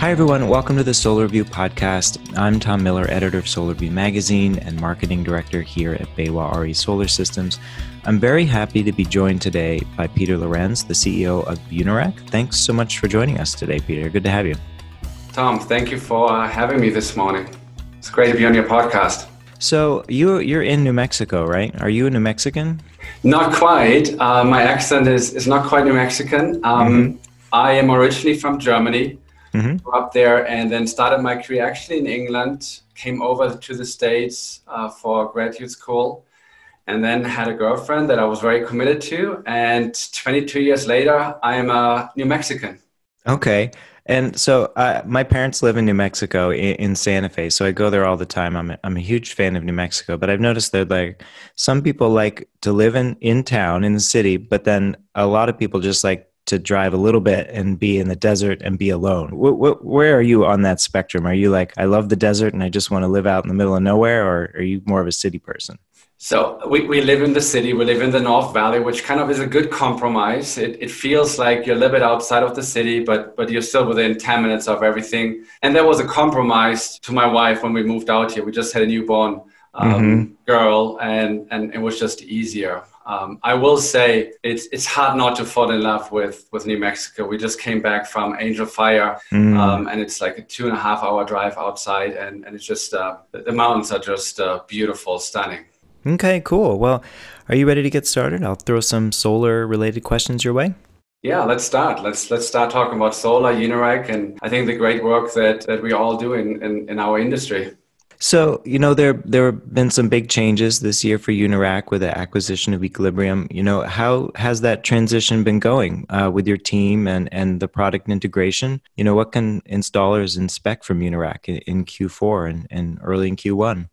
Hi, everyone. Welcome to the Solar View podcast. I'm Tom Miller, editor of Solar View magazine and marketing director here at BayWa RE Solar Systems. I'm very happy to be joined today by Peter Lorenz, the CEO of Unirac. Thanks so much for joining us today, Peter. Good to have you. Tom, thank you for uh, having me this morning. It's great to be on your podcast. So you you're in New Mexico, right? Are you a New Mexican? Not quite. Uh, my accent is, is not quite New Mexican. Um, mm-hmm. I am originally from Germany mm-hmm. up there, and then started my career actually in England. Came over to the States uh, for graduate school, and then had a girlfriend that I was very committed to. And 22 years later, I am a New Mexican. Okay. And so uh, my parents live in New Mexico in, in, Santa Fe, so I go there all the time. I'm a, I'm a huge fan of New Mexico, but I've noticed that like some people like to live in in town in the city, but then a lot of people just like to drive a little bit and be in the desert and be alone. where are you on that spectrum? Are you like, I love the desert and I just want to live out in the middle of nowhere, or are you more of a city person? So we, we live in the city, we live in the North Valley, which kind of is a good compromise. It, it feels like you're a little bit outside of the city, but, but you're still within 10 minutes of everything. And there was a compromise to my wife when we moved out here. We just had a newborn um, mm-hmm. girl and, and it was just easier. Um, I will say it's it's hard not to fall in love with with New Mexico. We just came back from Angel Fire, mm. um, and it's like a two and a half hour drive outside, and and it's just uh, the mountains are just uh, beautiful, stunning. Okay, cool. Well, are you ready to get started? I'll throw some solar related questions your way. Yeah, let's start. Let's let's start talking about solar, Unirac, and I think the great work that that we all do in, in, in our industry. So, you know, there there have been some big changes this year for Unirac with the acquisition of Equilibrium. You know, how has that transition been going uh, with your team and, and the product integration? You know, what can installers inspect from Unirac in, in Q4 and, and early in Q1?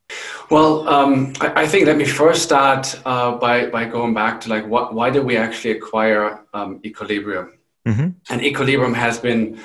Well, um, I, I, think let me first start uh, by, by going back to like, what, why did we actually acquire um, Equilibrium? Mm-hmm. And Equilibrium has been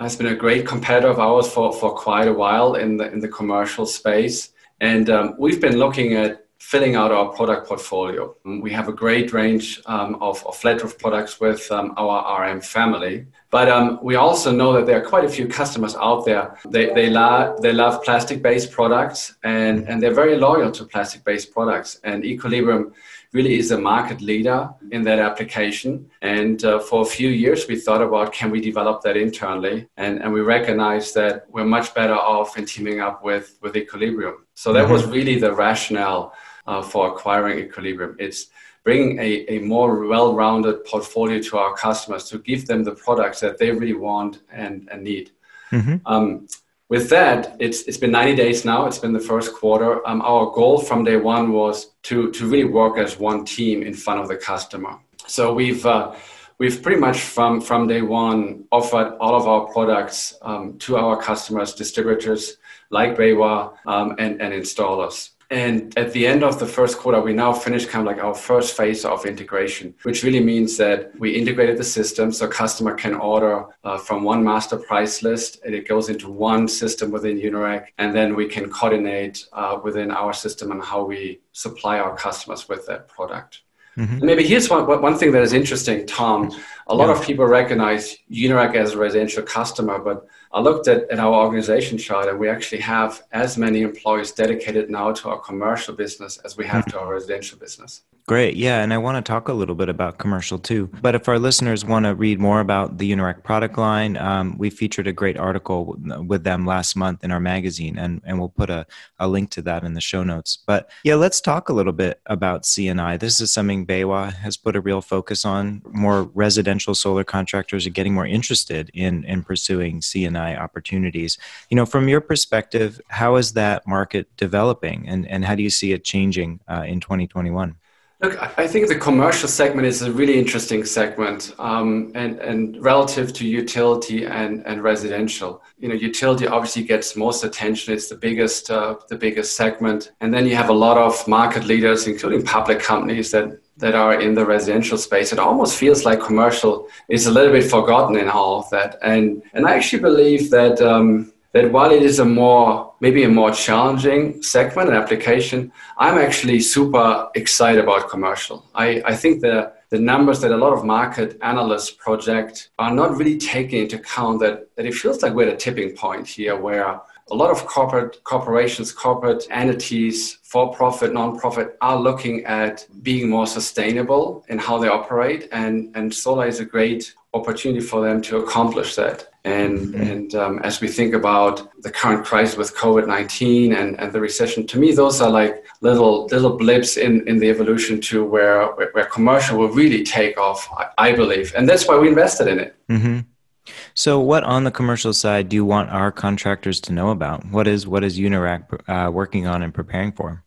has been a great competitor of ours for, for quite a while in the, in the commercial space. And um, we've been looking at filling out our product portfolio. We have a great range um, of, of flat roof products with um, our RM family. But um, we also know that there are quite a few customers out there. They, they, la- they love plastic based products and, and they're very loyal to plastic based products. And Equilibrium really is a market leader in that application. And uh, for a few years, we thought about can we develop that internally? And, and we recognized that we're much better off in teaming up with, with Equilibrium. So that mm-hmm. was really the rationale uh, for acquiring Equilibrium. It's bringing a, a more well-rounded portfolio to our customers to give them the products that they really want and, and need. Mm-hmm. Um, with that, it's, it's been 90 days now. It's been the first quarter. Um, our goal from day one was to, to really work as one team in front of the customer. So we've, uh, we've pretty much from, from day one offered all of our products um, to our customers, distributors like BayWa um, and, and installers. And at the end of the first quarter, we now finished kind of like our first phase of integration, which really means that we integrated the system so customer can order uh, from one master price list and it goes into one system within Unirac. And then we can coordinate uh, within our system on how we supply our customers with that product. Mm-hmm. Maybe here's one, one thing that is interesting, Tom. A lot yeah. of people recognize Unirac as a residential customer, but I looked at, at our organization chart and we actually have as many employees dedicated now to our commercial business as we have to our residential business. Great. Yeah. And I want to talk a little bit about commercial too. But if our listeners want to read more about the Unirac product line, um, we featured a great article with them last month in our magazine, and, and we'll put a, a link to that in the show notes. But yeah, let's talk a little bit about CNI. This is something BayWa has put a real focus on. More residential solar contractors are getting more interested in, in pursuing CNI opportunities. You know, from your perspective, how is that market developing and, and how do you see it changing uh, in 2021? Look, I think the commercial segment is a really interesting segment, um, and and relative to utility and, and residential. You know, utility obviously gets most attention; it's the biggest uh, the biggest segment, and then you have a lot of market leaders, including public companies that that are in the residential space. It almost feels like commercial is a little bit forgotten in all of that, and and I actually believe that. Um, that while it is a more maybe a more challenging segment and application, I'm actually super excited about commercial. I, I think the the numbers that a lot of market analysts project are not really taking into account that, that it feels like we're at a tipping point here where a lot of corporate corporations, corporate entities, for profit, non-profit are looking at being more sustainable in how they operate. And, and solar is a great opportunity for them to accomplish that. And, mm-hmm. and um, as we think about the current crisis with COVID 19 and, and the recession, to me, those are like little little blips in, in the evolution to where, where, commercial will really take off, I, I, believe. And that's why we invested in it. Mm-hmm. So, what on the commercial side do you want our contractors to know about? What is what is Unirac uh, working on and preparing for?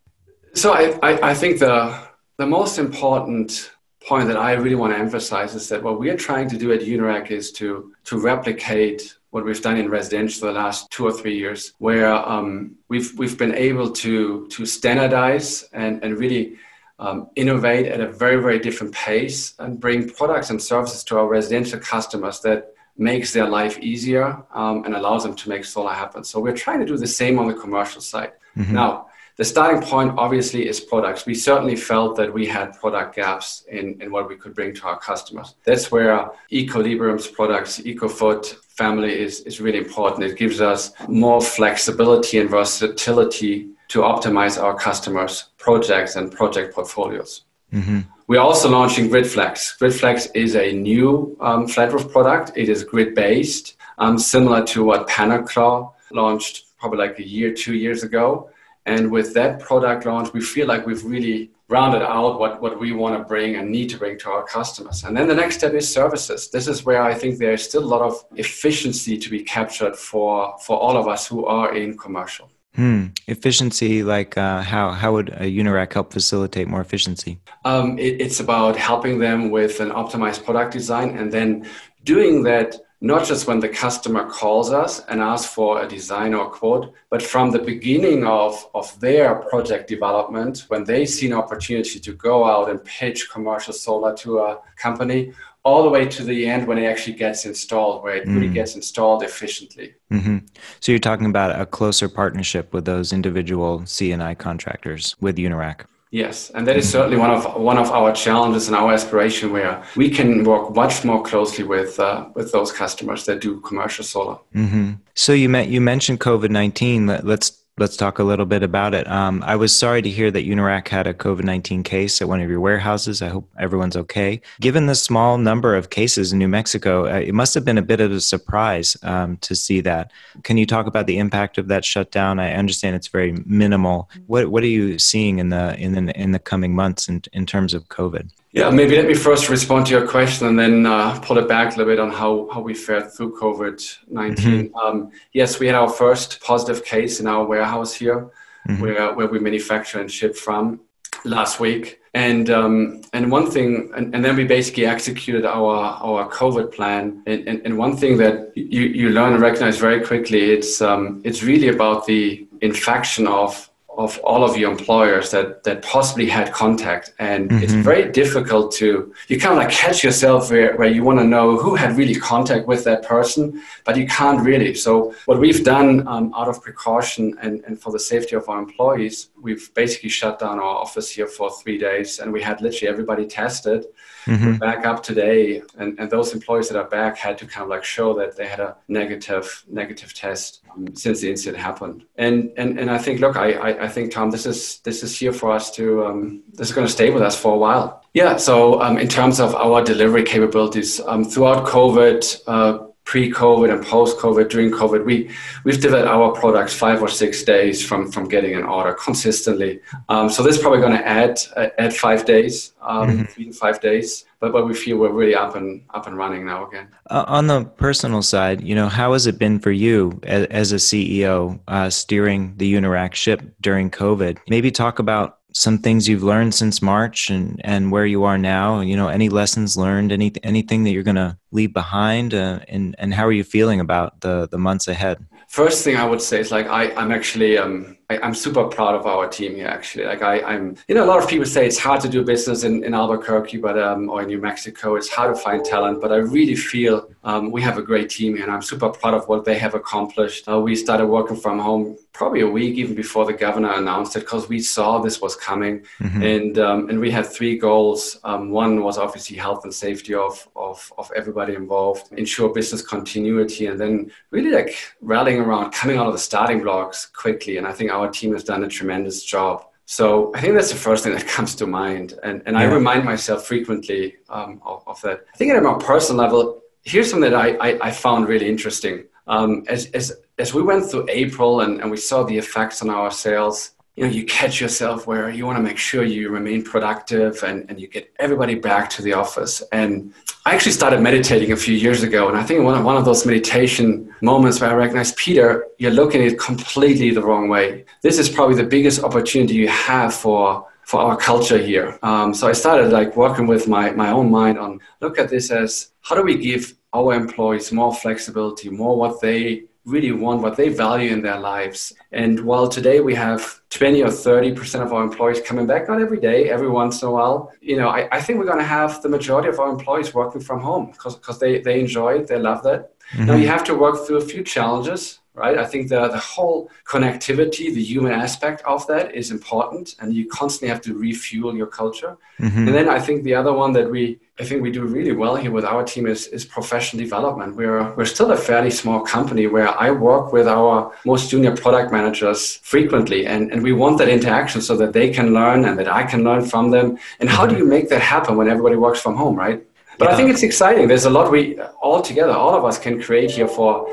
So, I, I, I think the the most important point that I really want to emphasize is that what we are trying to do at Unirac is to to replicate what we've done in residential the last two or three years, where um, we've we've been able to to standardize and and really um, innovate at a very very different pace and bring products and services to our residential customers that makes their life easier um, and allows them to make solar happen. So we're trying to do the same on the commercial side. Mm-hmm. Now the starting point obviously is products. We certainly felt that we had product gaps in, in what we could bring to our customers. That's where Equilibrium's products, EcoFoot family is, is really important. It gives us more flexibility and versatility to optimize our customers' projects and project portfolios. Mm-hmm. We're also launching GridFlex. GridFlex is a new um, flat roof product. It is grid based, um, similar to what PanelClaw launched probably like a year, two years ago. And with that product launch, we feel like we've really rounded out what, what we want to bring and need to bring to our customers. And then the next step is services. This is where I think there's still a lot of efficiency to be captured for, for all of us who are in commercial. Hmm. Efficiency, like uh, how how would a Unirac help facilitate more efficiency? Um, it, it's about helping them with an optimized product design, and then doing that not just when the customer calls us and asks for a design or quote, but from the beginning of, of their project development, when they see an opportunity to go out and pitch commercial solar to a company, all the way to the end when it actually gets installed, where it mm. really gets installed efficiently. Mm-hmm. So you're talking about a closer partnership with those individual CNI contractors with Unirac. Yes, and that is certainly one of one of our challenges and our aspiration, where we can work much more closely with uh, with those customers that do commercial solar. Mm-hmm. So you met you mentioned COVID nineteen. Let, let's let's talk a little bit about it. Um, I was sorry to hear that Unirac had a COVID 19 case at one of your warehouses. I hope everyone's okay. Given the small number of cases in New Mexico, uh, it must have been a bit of a surprise um, to see that. Can you talk about the impact of that shutdown? I understand it's very minimal. What, what are you seeing in the, in the, in the coming months in, in terms of COVID? Yeah, maybe let me first respond to your question and then uh, pull it back a little bit on how, how we fared through COVID 19. Mm-hmm. Um, yes, we had our first positive case in our warehouse here mm-hmm. where, where we manufacture and ship from last week. And um, and one thing, and, and, then we basically executed our our COVID plan. And, and, and one thing that you, you learn and recognize very quickly, it's um, it's really about the infection of of all of your employers that that possibly had contact. And mm-hmm. it's very difficult to you kind of like catch yourself where, where you want to know who had really contact with that person but you can't really. So what we've done um, out of precaution and, and for the safety of our employees we've basically shut down our office here for three days and we had literally everybody tested mm-hmm. We're back up today and, and those employees that are back had to kind of like show that they had a negative negative test um, since the incident happened and and, and i think look I, I, I think tom this is this is here for us to um, this is going to stay with us for a while yeah so um, in terms of our delivery capabilities um, throughout covid uh, pre-COVID and post-COVID, during COVID, we we've developed our products five or six days from from getting an order consistently. Um, so this is probably going to add uh, add five days, um, mm-hmm. three to five days. But but we feel we're really up and up and running now again. Uh, on the personal side, you know, how has it been for you as, as a CEO uh, steering the Unirac ship during COVID? Maybe talk about some things you've learned since March and, and where you are now? You know, any lessons learned, any, anything that you're going to leave behind? Uh, and, and how are you feeling about the, the months ahead? First thing I would say is like, I, I'm actually, um, I, am super proud of our team here. Actually, like I, am you know, a lot of people say it's hard to do business in, in Albuquerque, but um, or in New Mexico, it's hard to find talent. But I really feel um, we have a great team here, and I'm super proud of what they have accomplished. Uh, we started working from home probably a week even before the governor announced it because we saw this was coming, mm-hmm. and um, and we had three goals. Um, one was obviously health and safety of, of of everybody involved, ensure business continuity, and then really like rallying around coming out of the starting blocks quickly. And I think our team has done a tremendous job. So I think that's the first thing that comes to mind. And, and yeah. I remind myself frequently um, of, of, that. I think at a more personal level, here's something that I, I, I found really interesting. Um, as, as, as we went through April and, and we saw the effects on our sales, you know you catch yourself where you want to make sure you remain productive and, and you get everybody back to the office. And i actually started meditating a few years ago and i think one of, one of those meditation moments where i recognized peter you're looking at it completely the wrong way. This is probably the biggest opportunity you have for for our culture here. Um, so i started like working with my, my own mind on look at this as how do we give our employees more flexibility more what they really want, what they value in their lives. And while today we have 20 or 30% of our employees coming back, not every day, every once in a while, you know, I, I think we're going to have the majority of our employees working from home because they, they enjoy it, they love that. Mm-hmm. Now you have to work through a few challenges right? I think the, the whole connectivity, the human aspect of that is important, and you constantly have to refuel your culture. Mm-hmm. And then I think the other one that we, I think we do really well here with our team is, is professional development. We're, we're still a fairly small company where I work with our most junior product managers frequently, and, and we want that interaction so that they can learn and that I can learn from them. And how do you make that happen when everybody works from home, right? But yeah. I think it's exciting. There's a lot we all together, all of us can create here for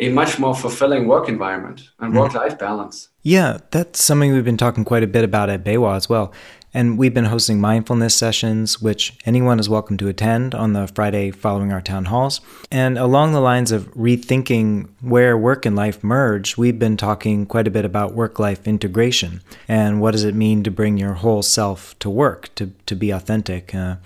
a much more fulfilling work environment and work life balance. Yeah, that's something we've been talking quite a bit about at BayWa as well. And we've been hosting mindfulness sessions, which anyone is welcome to attend on the Friday following our town halls. And along the lines of rethinking where work and life merge, we've been talking quite a bit about work life integration and what does it mean to bring your whole self to work, to, to be authentic. Uh,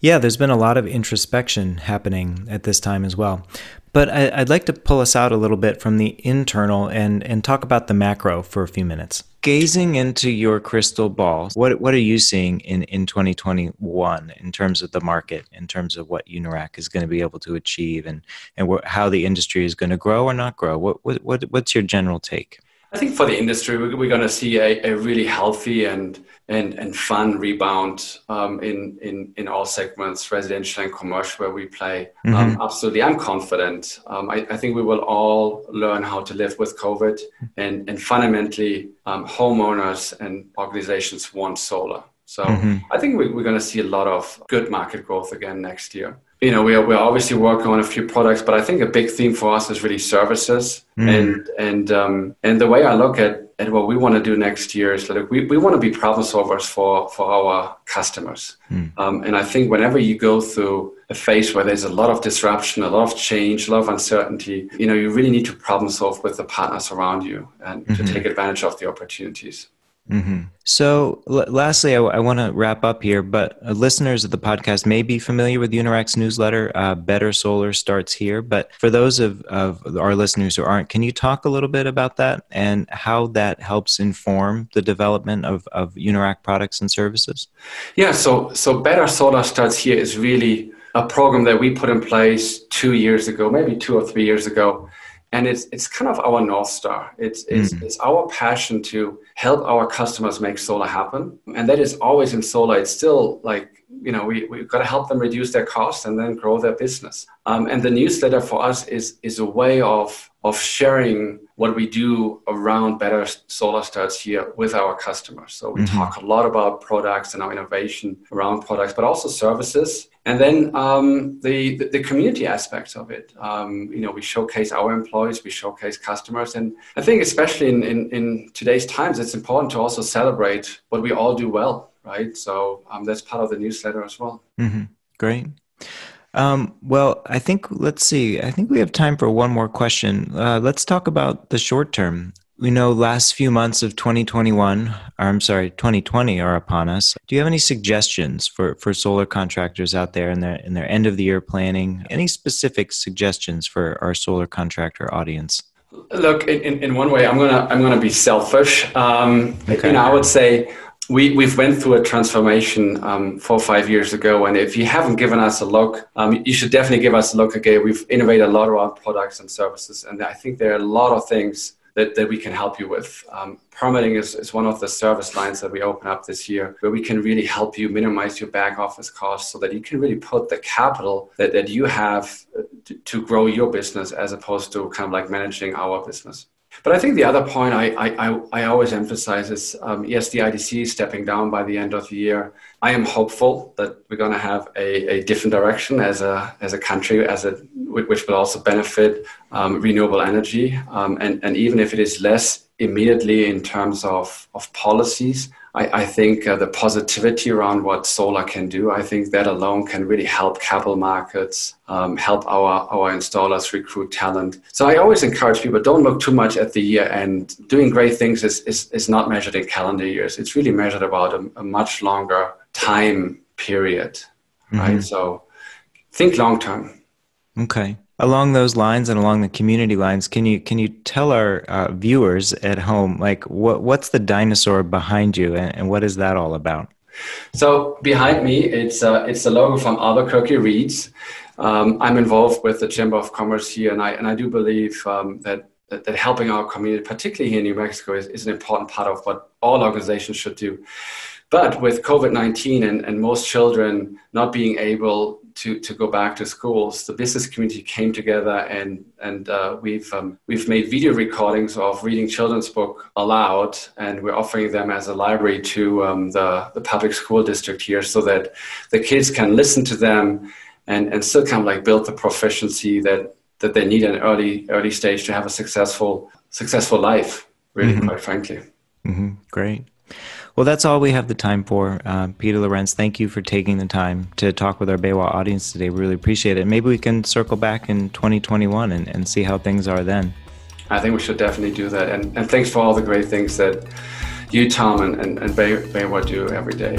yeah, there's been a lot of introspection happening at this time as well. But I, would like to pull us out a little bit from the internal and, and talk about the macro for a few minutes. Gazing into your crystal ball, what, what are you seeing in, in 2021 in terms of the market, in terms of what Unirac is going to be able to achieve and, and wh- how the industry is going to grow or not grow? What, what, what's your general take? I think for the industry, we're, going to see a, a, really healthy and and, and fun rebound um, in, in in all segments, residential and commercial, where we play. Mm-hmm. Um, absolutely, I'm confident. Um, I, I, think we will all learn how to live with COVID, and and fundamentally, um, homeowners and organizations want solar. So mm-hmm. I think we, are going to see a lot of good market growth again next year you know, we're, we're obviously working on a few products, but I think a big theme for us is really services. Mm. And and um, and the way I look at, at what we want to do next year is like we, we want to be problem solvers for, for our customers. Mm. Um, and I think whenever you go through a phase where there's a lot of disruption, a lot of change, a lot of uncertainty, you know, you really need to problem solve with the partners around you and mm-hmm. to take advantage of the opportunities. Mm-hmm. So, l- lastly, I, w- I want to wrap up here, but uh, listeners of the podcast may be familiar with Unirac's newsletter, uh, Better Solar Starts Here. But for those of, of our listeners who aren't, can you talk a little bit about that and how that helps inform the development of, of Unirac products and services? Yeah, so, so Better Solar Starts Here is really a program that we put in place two years ago, maybe two or three years ago and it's it's kind of our north star. It's it's, mm. it's our passion to help our customers make solar happen. And that is always in solar. It's still like you know we, we've got to help them reduce their costs and then grow their business. Um, and the newsletter for us is is a way of of sharing what we do around better solar starts here with our customers. So we mm-hmm. talk a lot about products and our innovation around products but also services. And then um, the, the, the community aspects of it. Um, you know, we showcase our employees, we showcase customers, and I think especially in, in, in, today's times, it's important to also celebrate what we all do well, right? So um, that's part of the newsletter as well. Mm-hmm. Great. Um, well, I think let's see. I think we have time for one more question. Uh, let's talk about the short term. We know last few months of 2021, or I'm sorry, 2020 are upon us. Do you have any suggestions for, for solar contractors out there in their in their end of the year planning? Any specific suggestions for our solar contractor audience? Look, in, in one way, I'm gonna I'm gonna be selfish. Um, okay. You know, I would say we, we've went through a transformation um, four or five years ago. And if you haven't given us a look, um, you should definitely give us a look again. We've innovated a lot around products and services. And I think there are a lot of things that, that we can help you with. Um, permitting is, is one of the service lines that we open up this year where we can really help you minimize your back office costs so that you can really put the capital that, that you have to, to grow your business as opposed to kind of like managing our business. But I think the other point I, I, I always emphasize is um, yes, the ITC is stepping down by the end of the year. I am hopeful that we're going to have a, a different direction as a, as a country, as a, which will also benefit um, renewable energy. Um, and, and even if it is less immediately in terms of, of policies, I, I think uh, the positivity around what solar can do, I think that alone can really help capital markets, um, help our, our installers recruit talent. So I always encourage people don't look too much at the year and doing great things is, is, is not measured in calendar years. It's really measured about a, a much longer time period, mm-hmm. right? So think long term. Okay. Along those lines and along the community lines, can you can you tell our uh, viewers at home like what what's the dinosaur behind you and, and what is that all about? So behind me, it's uh, it's the logo from Albuquerque Reads. Um, I'm involved with the Chamber of Commerce here, and I and I do believe um, that, that, that helping our community, particularly here in New Mexico, is, is an important part of what all organizations should do. But with COVID 19 and, and most children not being able to, to go back to schools, the business community came together and, and uh, we've, um, we've made video recordings of reading children's book aloud and we're offering them as a library to um, the, the public school district here so that the kids can listen to them and, and still kind of like build the proficiency that, that they need in an early, early stage to have a successful, successful life, really, mm-hmm. quite frankly. Mm-hmm. Great. Well, that's all we have the time for. Uh, Peter Lorenz, thank you for taking the time to talk with our BayWa audience today. We really appreciate it. Maybe we can circle back in 2021 and, and see how things are then. I think we should definitely do that. And, and thanks for all the great things that you, Tom, and, and, and BayWa do every day.